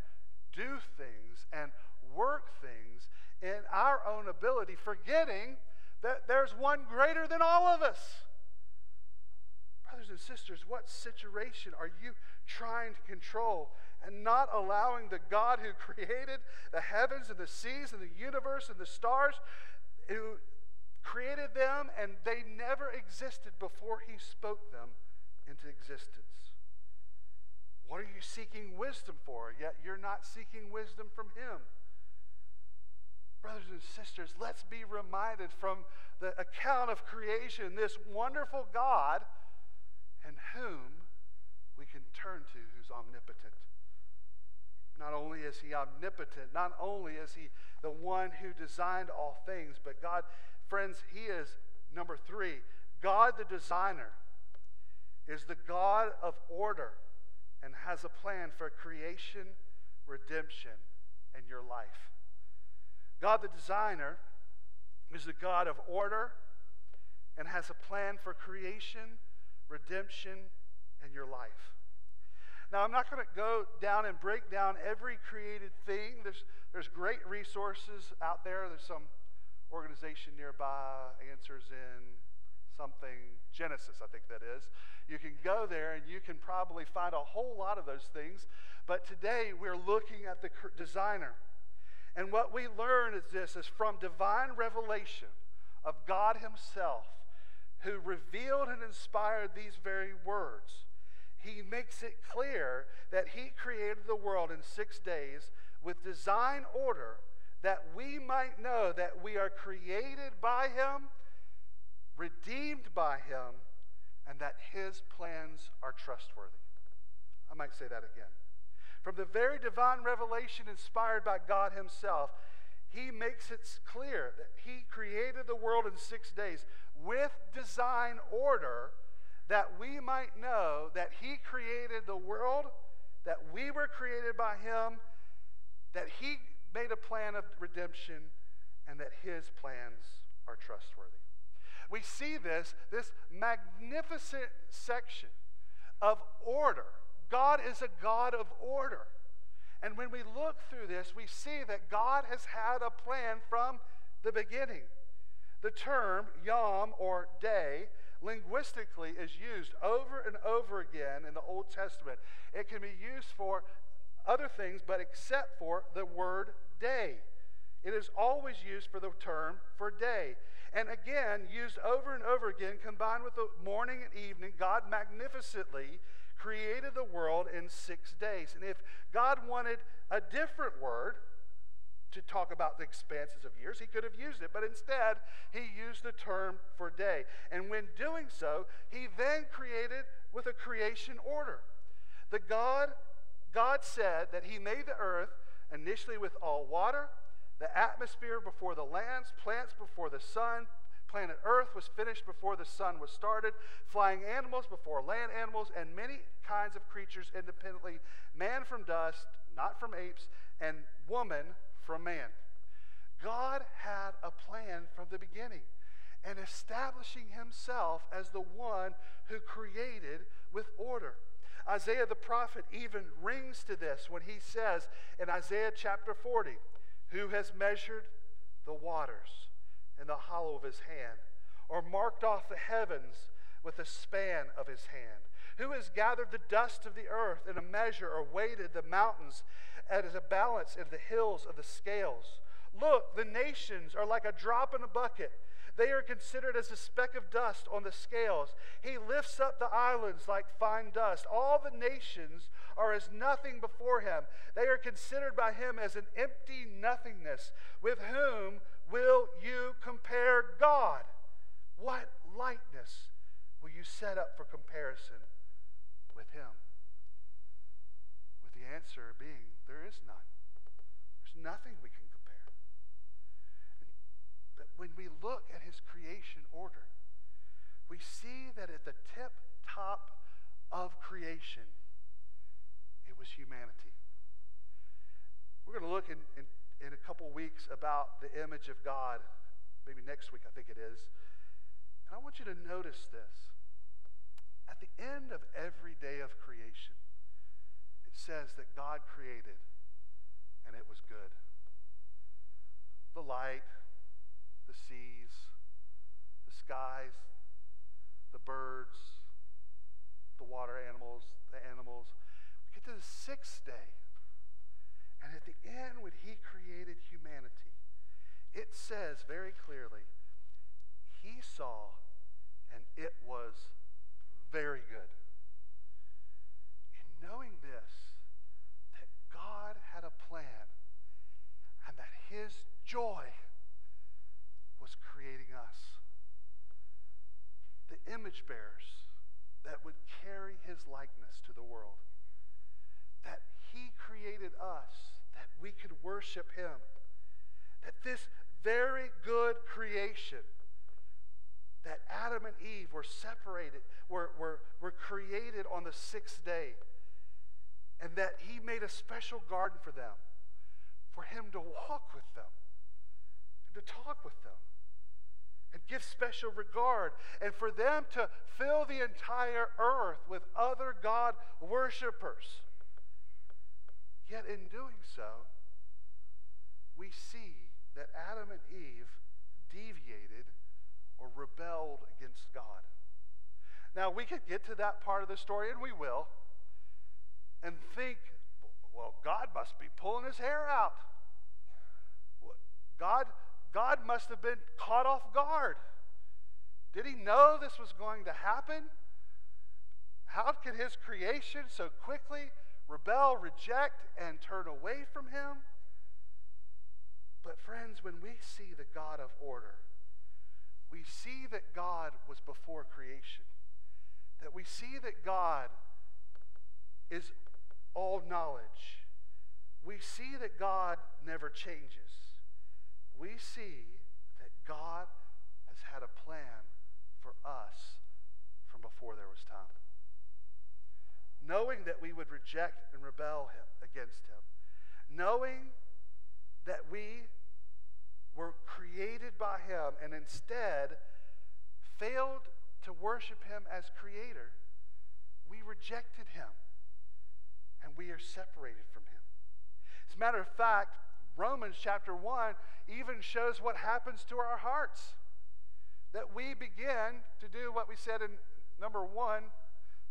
do things and work things in our own ability, forgetting that there's one greater than all of us. Brothers brothers and sisters, what situation are you trying to control and not allowing the God who created the heavens and the seas and the universe and the stars, who created them and they never existed before he spoke them into existence? What are you seeking wisdom for? Yet you're not seeking wisdom from him. Brothers and sisters, let's be reminded from the account of creation this wonderful God and whom we can turn to who's omnipotent. Not only is he omnipotent, not only is he the one who designed all things, but God, friends, he is number three. God, the designer, is the God of order and has a plan for creation, redemption, and your life. God, the designer, is the God of order and has a plan for creation, redemption, and your life. Now, I'm not going to go down and break down every created thing. There's, there's great resources out there. There's some organization nearby, Answers in something, Genesis, I think that is. You can go there and you can probably find a whole lot of those things. But today we're looking at the designer. And what we learn is this is from divine revelation of God Himself, who revealed and inspired these very words. He makes it clear that He created the world in six days with design order that we might know that we are created by Him, redeemed by Him, and that His plans are trustworthy. I might say that again. From the very divine revelation inspired by God Himself, He makes it clear that He created the world in six days with design order that we might know that He created the world, that we were created by Him, that He made a plan of redemption, and that His plans are trustworthy. We see this, this magnificent section of order. God is a God of order. And when we look through this, we see that God has had a plan from the beginning. The term yom or day linguistically is used over and over again in the Old Testament. It can be used for other things, but except for the word day. It is always used for the term for day. And again, used over and over again, combined with the morning and evening, God magnificently created the world in six days. And if God wanted a different word, to talk about the expanses of years. He could have used it, but instead, he used the term for day. And when doing so, he then created with a creation order. The God, God said that he made the earth initially with all water, the atmosphere before the lands, plants before the sun, planet Earth was finished before the sun was started, flying animals before land animals, and many kinds of creatures independently, man from dust, not from apes, and woman from man. God had a plan from the beginning and establishing himself as the one who created with order. Isaiah the prophet even rings to this when he says in Isaiah chapter 40, Who has measured the waters in the hollow of his hand, or marked off the heavens with the span of his hand? Who has gathered the dust of the earth in a measure, or weighted the mountains as a balance of the hills of the scales? Look, the nations are like a drop in a bucket. They are considered as a speck of dust on the scales. He lifts up the islands like fine dust. All the nations are as nothing before him. They are considered by him as an empty nothingness. With whom will you compare God? What likeness will you set up for comparison with him? With the answer being, there is none. There's nothing we can compare. But when we look at his creation order, we see that at the tip top of creation, it was humanity. We're going to look in, in, in a couple weeks about the image of God. Maybe next week, I think it is. And I want you to notice this. At the end of every day of creation, it says that God created and it was good. The light, the seas, the skies, the birds, the water animals, the animals. We get to the sixth day. And at the end, when he created humanity, it says very clearly, he saw and it was very good. In knowing this, that God had a plan and that his joy was creating us. The image bearers that would carry his likeness to the world. That he created us that we could worship him. That this very good creation, that Adam and Eve were separated, were, were, were created on the sixth day, and that he made a special garden for them, for him to walk with them, and to talk with them and give special regard, and for them to fill the entire earth with other God worshippers. Yet in doing so, we see that Adam and Eve deviated or rebelled against God. Now, we could get to that part of the story, and we will, and think, well, God must be pulling his hair out. God, God must have been caught off guard. Did he know this was going to happen? How could his creation so quickly rebel, reject, and turn away from him? But, friends, when we see the God of order, we see that God was before creation, that we see that God is all knowledge. We see that God never changes. We see that God has had a plan for us from before there was time knowing that we would reject and rebel him, against him, knowing that we were created by him and instead failed to worship him as creator, we rejected him and we are separated from him. As a matter of fact, Romans chapter 1 even shows what happens to our hearts. That we begin to do what we said in number one,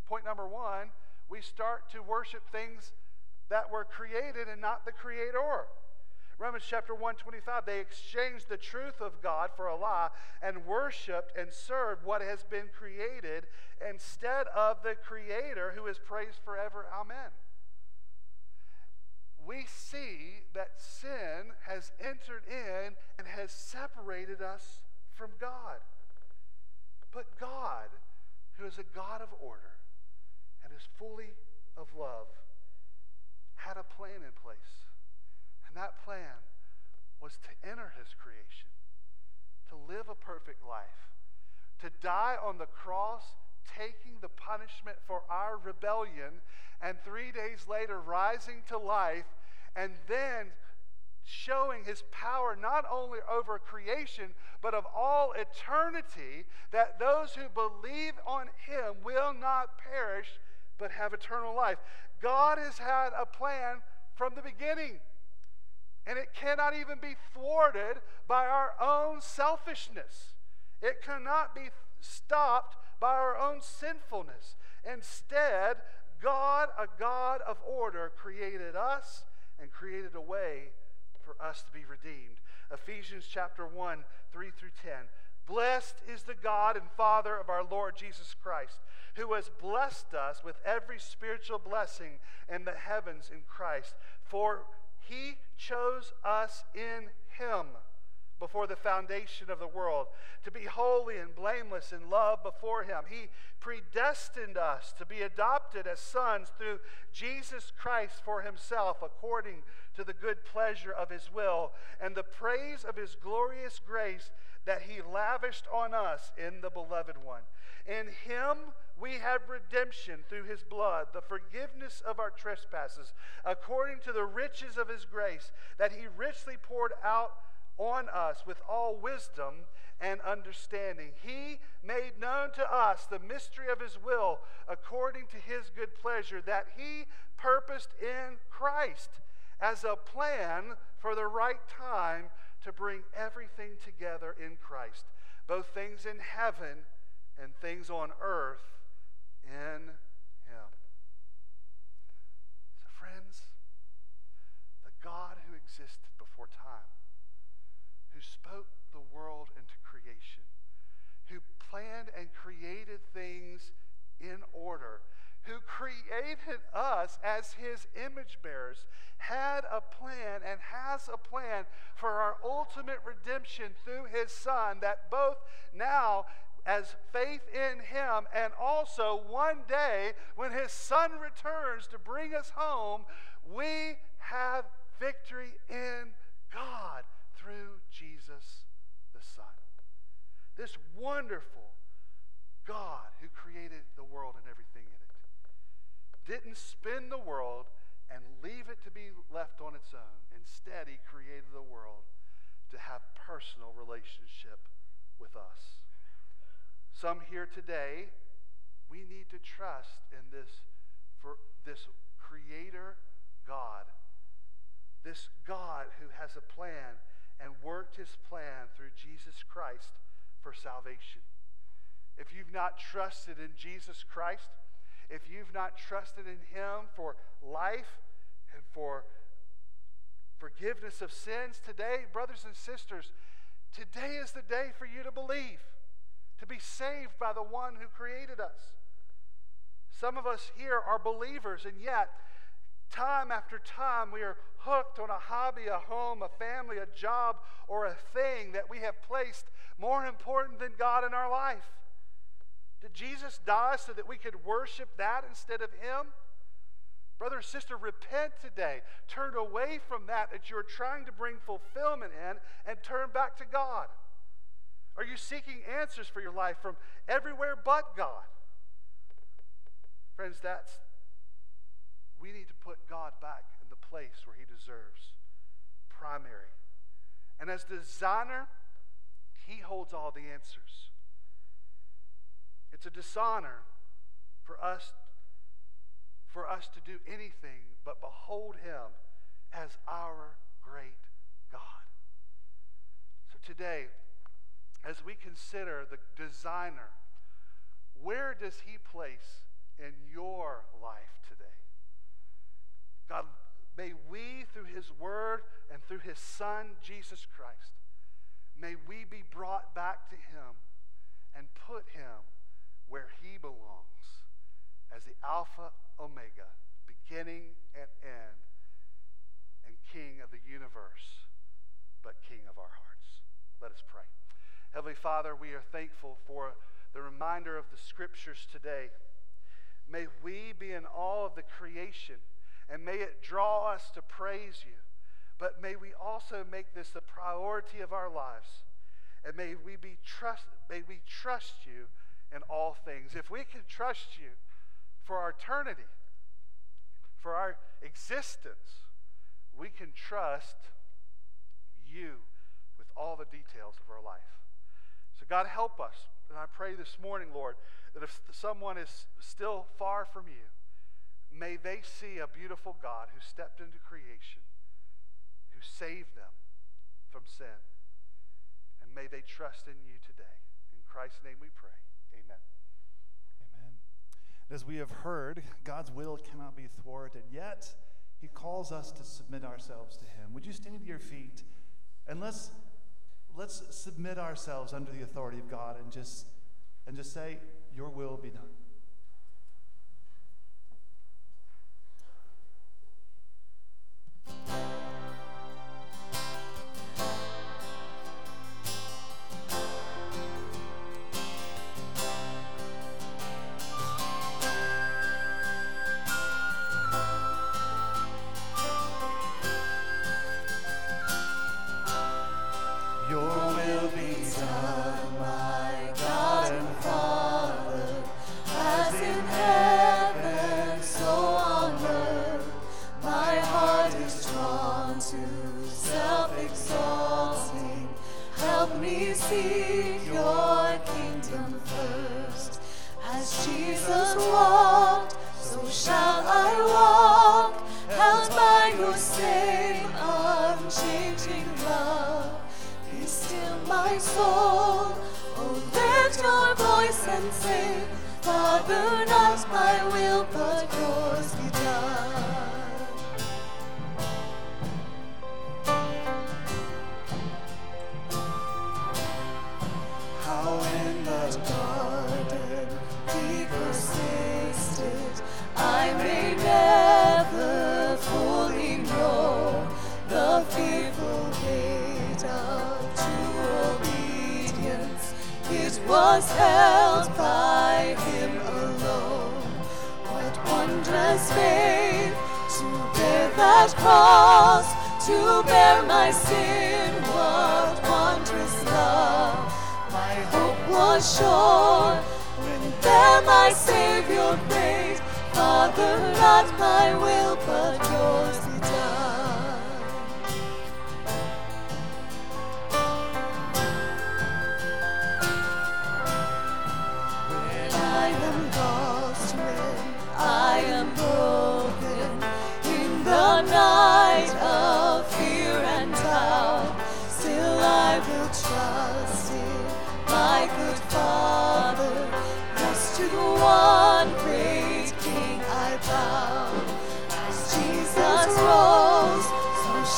point number one, we start to worship things that were created and not the creator. Romans chapter 125, they exchanged the truth of God for a lie and worshiped and served what has been created instead of the creator who is praised forever. Amen. We see that sin has entered in and has separated us from God. But God, who is a God of order, is fully of love, had a plan in place. And that plan was to enter his creation, to live a perfect life, to die on the cross, taking the punishment for our rebellion, and three days later rising to life, and then showing his power not only over creation, but of all eternity, that those who believe on him will not perish, but have eternal life. God has had a plan from the beginning, and it cannot even be thwarted by our own selfishness. It cannot be stopped by our own sinfulness. Instead, God, a God of order, created us and created a way for us to be redeemed. Ephesians chapter 1, 3 through 10. Blessed is the God and Father of our Lord Jesus Christ who has blessed us with every spiritual blessing in the heavens in Christ. For he chose us in him before the foundation of the world, to be holy and blameless in love before Him. He predestined us to be adopted as sons through Jesus Christ for Himself, according to the good pleasure of His will, and the praise of His glorious grace that He lavished on us in the Beloved One. In Him, we have redemption through his blood, the forgiveness of our trespasses, according to the riches of his grace, that he richly poured out on us with all wisdom and understanding. He made known to us the mystery of his will, according to his good pleasure, that he purposed in Christ as a plan for the right time to bring everything together in Christ, both things in heaven and things on earth in Him. So, friends, the God who existed before time, who spoke the world into creation, who planned and created things in order who created us as his image bearers, had a plan and has a plan for our ultimate redemption through his Son, that both now as faith in him and also one day when his Son returns to bring us home, we have victory in God through Jesus the Son. This wonderful God who created the world and everything didn't spin the world and leave it to be left on its own. Instead, he created the world to have personal relationship with us. Some here today, we need to trust in this for this creator God. This God who has a plan and worked his plan through Jesus Christ for salvation. If you've not trusted in Jesus Christ, if you've not trusted in Him for life and for forgiveness of sins today, brothers and sisters, today is the day for you to believe, to be saved by the one who created us. Some of us here are believers, and yet, time after time, we are hooked on a hobby, a home, a family, a job, or a thing that we have placed more important than God in our life. Did Jesus die so that we could worship that instead of Him? Brother and sister, repent today. Turn away from that that you're trying to bring fulfillment in and turn back to God. Are you seeking answers for your life from everywhere but God? Friends, that's we need to put God back in the place where he deserves. Primary. And as designer, he holds all the answers. It's a dishonor for us for us to do anything but behold him as our great God. So today, as we consider the designer, where does he place in your life today? God, may we, through his word and through his son, Jesus Christ, may we be brought back to him and put him where he belongs as the Alpha Omega, beginning and end, and King of the universe, but King of our hearts. Let us pray. Heavenly Father, we are thankful for the reminder of the scriptures today. May we be in awe of the creation, and may it draw us to praise you. But may we also make this the priority of our lives. And may we be trust, may we trust you in all things. If we can trust you for our eternity, for our existence, we can trust you with all the details of our life. So, God, help us. And I pray this morning, Lord, that if someone is still far from you, may they see a beautiful God who stepped into creation, who saved them from sin. And may they trust in you today. In Christ's name we pray. Amen. Amen. As we have heard, God's will cannot be thwarted, yet he calls us to submit ourselves to him. Would you stand to your feet and let's let's submit ourselves under the authority of God and just and just say, Your will be done. Father, not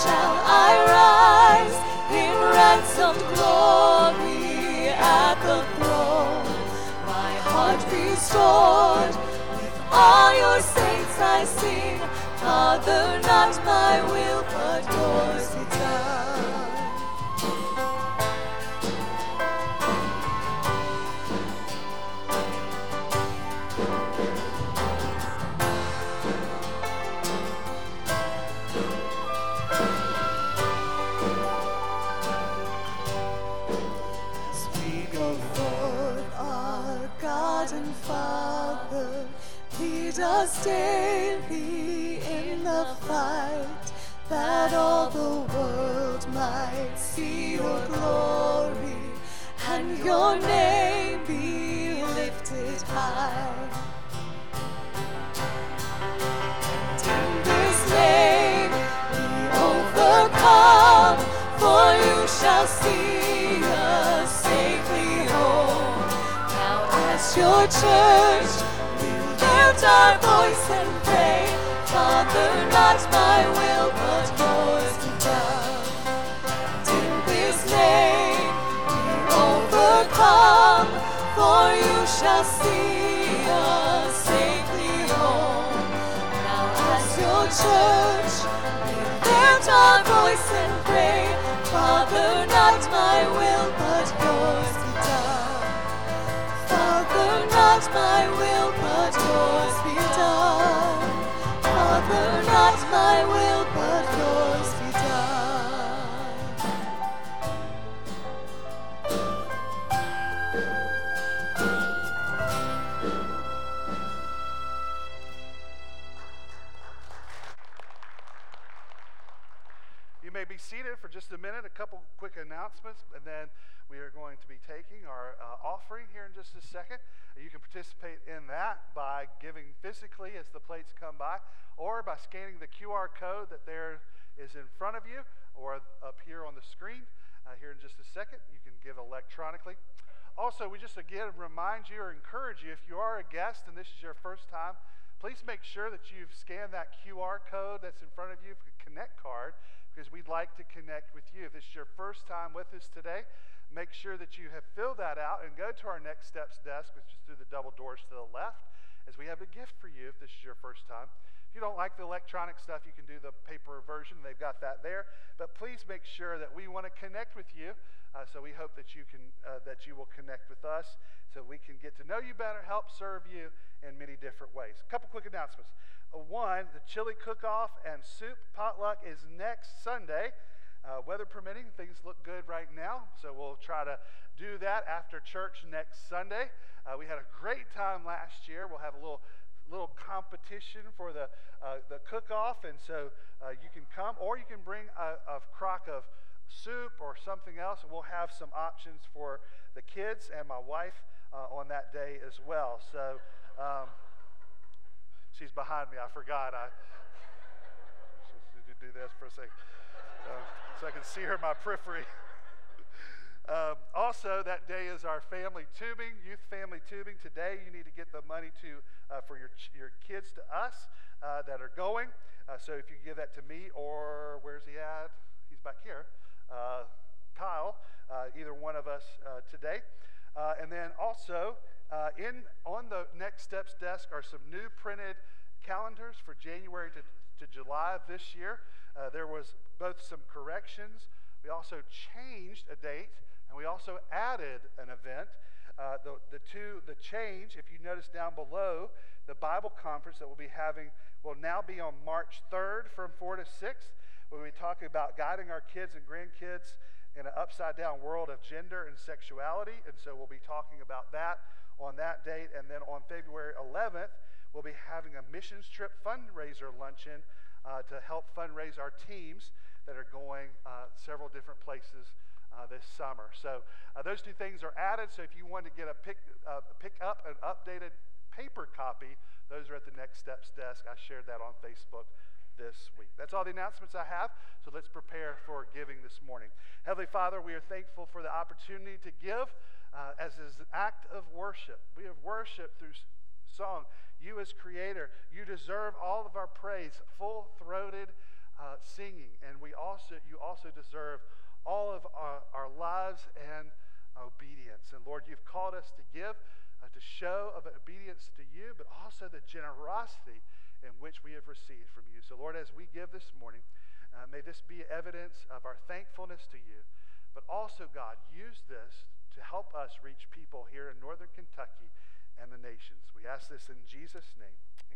shall I rise in ransomed glory at the throne. My heart restored, with all your saints I sing. Father, not my will, but yours be done. Daily in the fight, that all the world might see your glory and your name be lifted high. In this name we overcome, for you shall see us safely home. Now as your church, lift our voice and pray, Father, not my will, but yours be done. In this name we overcome, for you shall see us safely home. Now as your church, we lift our voice and pray, Father, not my will, but yours not my will, but yours be done. Father, not my will, but yours be done. You may be seated for just a minute. A couple quick announcements, and then we are going to be taking our uh, offering here in just a second. You can participate in that by giving physically as the plates come by, or by scanning the QR code that there is in front of you, or up here on the screen. Uh, here in just a second, you can give electronically. Also, we just again remind you or encourage you if you are a guest and this is your first time, please make sure that you've scanned that QR code that's in front of you, the Connect card, because we'd like to connect with you. If this is your first time with us today, make sure that you have filled that out and go to our Next Steps desk, which is through the double doors to the left, as we have a gift for you if this is your first time. If you don't like the electronic stuff, you can do the paper version. They've got that there. But please make sure that we want to connect with you. Uh, so we hope that you can uh, that you will connect with us, so we can get to know you better, help serve you in many different ways. A couple quick announcements. Uh, one, the chili cook-off and soup potluck is next Sunday. Uh, weather permitting, things look good right now, so we'll try to do that after church next Sunday. Uh, we had a great time last year. We'll have a little little competition for the uh, the cook-off, and so uh, you can come, or you can bring a, a crock of soup or something else, and we'll have some options for the kids and my wife uh, on that day as well. So. Um, She's behind me. I forgot. I should do this for a second, um, so I can see her my periphery. Um, also, that day is our family tubing, youth family tubing. Today, you need to get the money to uh, for your your kids to us uh, that are going. Uh, so if you give that to me or where's he at? He's back here. Uh, Kyle, uh, either one of us uh, today. Uh, and then also uh, in on the next steps desk are some new printed calendars for January to, to July of this year. Uh, there was both some corrections. We also changed a date, and we also added an event. Uh, the, the two, the change, if you notice down below, the Bible conference that we'll be having will now be on March 3rd from 4 to 6. We'll be talking about guiding our kids and grandkids in an upside down world of gender and sexuality. And so we'll be talking about that on that date. And then on February 11th, we'll be having a missions trip fundraiser luncheon uh, to help fundraise our teams that are going uh, several different places uh, this summer. So uh, those two things are added. So if you want to get a pick, uh, pick up an updated paper copy, those are at the Next Steps desk. I shared that on Facebook this week. That's all the announcements I have. So let's prepare for giving this morning. Heavenly Father, we are thankful for the opportunity to give uh, as an act of worship. We have worshiped through song. You, as creator, you deserve all of our praise, full throated uh, singing. And we also, you also deserve all of our, our lives and obedience. And Lord, you've called us to give, uh, to show of obedience to you, but also the generosity in which we have received from you. So, Lord, as we give this morning, uh, may this be evidence of our thankfulness to you, but also, God, use this to help us reach people here in northern Kentucky and the nations. We ask this in Jesus' name. Amen.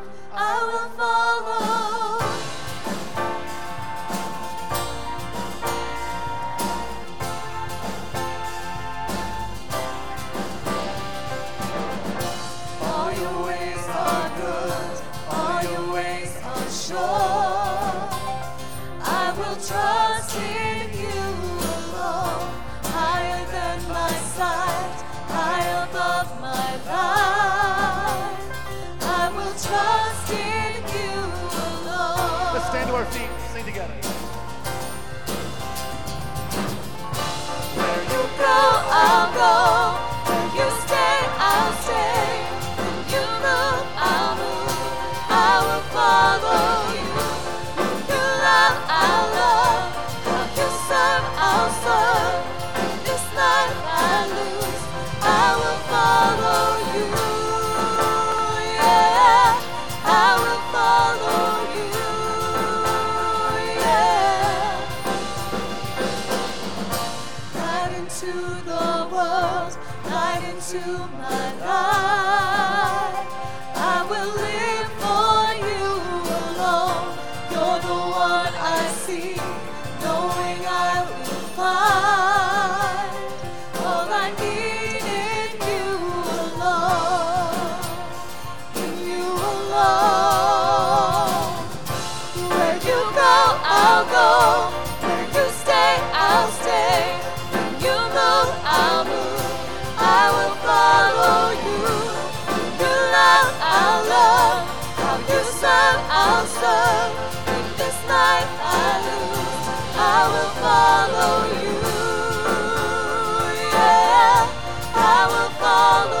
together. If this I lose, I will follow you. Yeah, I will follow.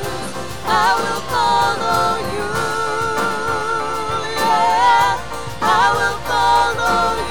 follow you. Yeah, I will follow you.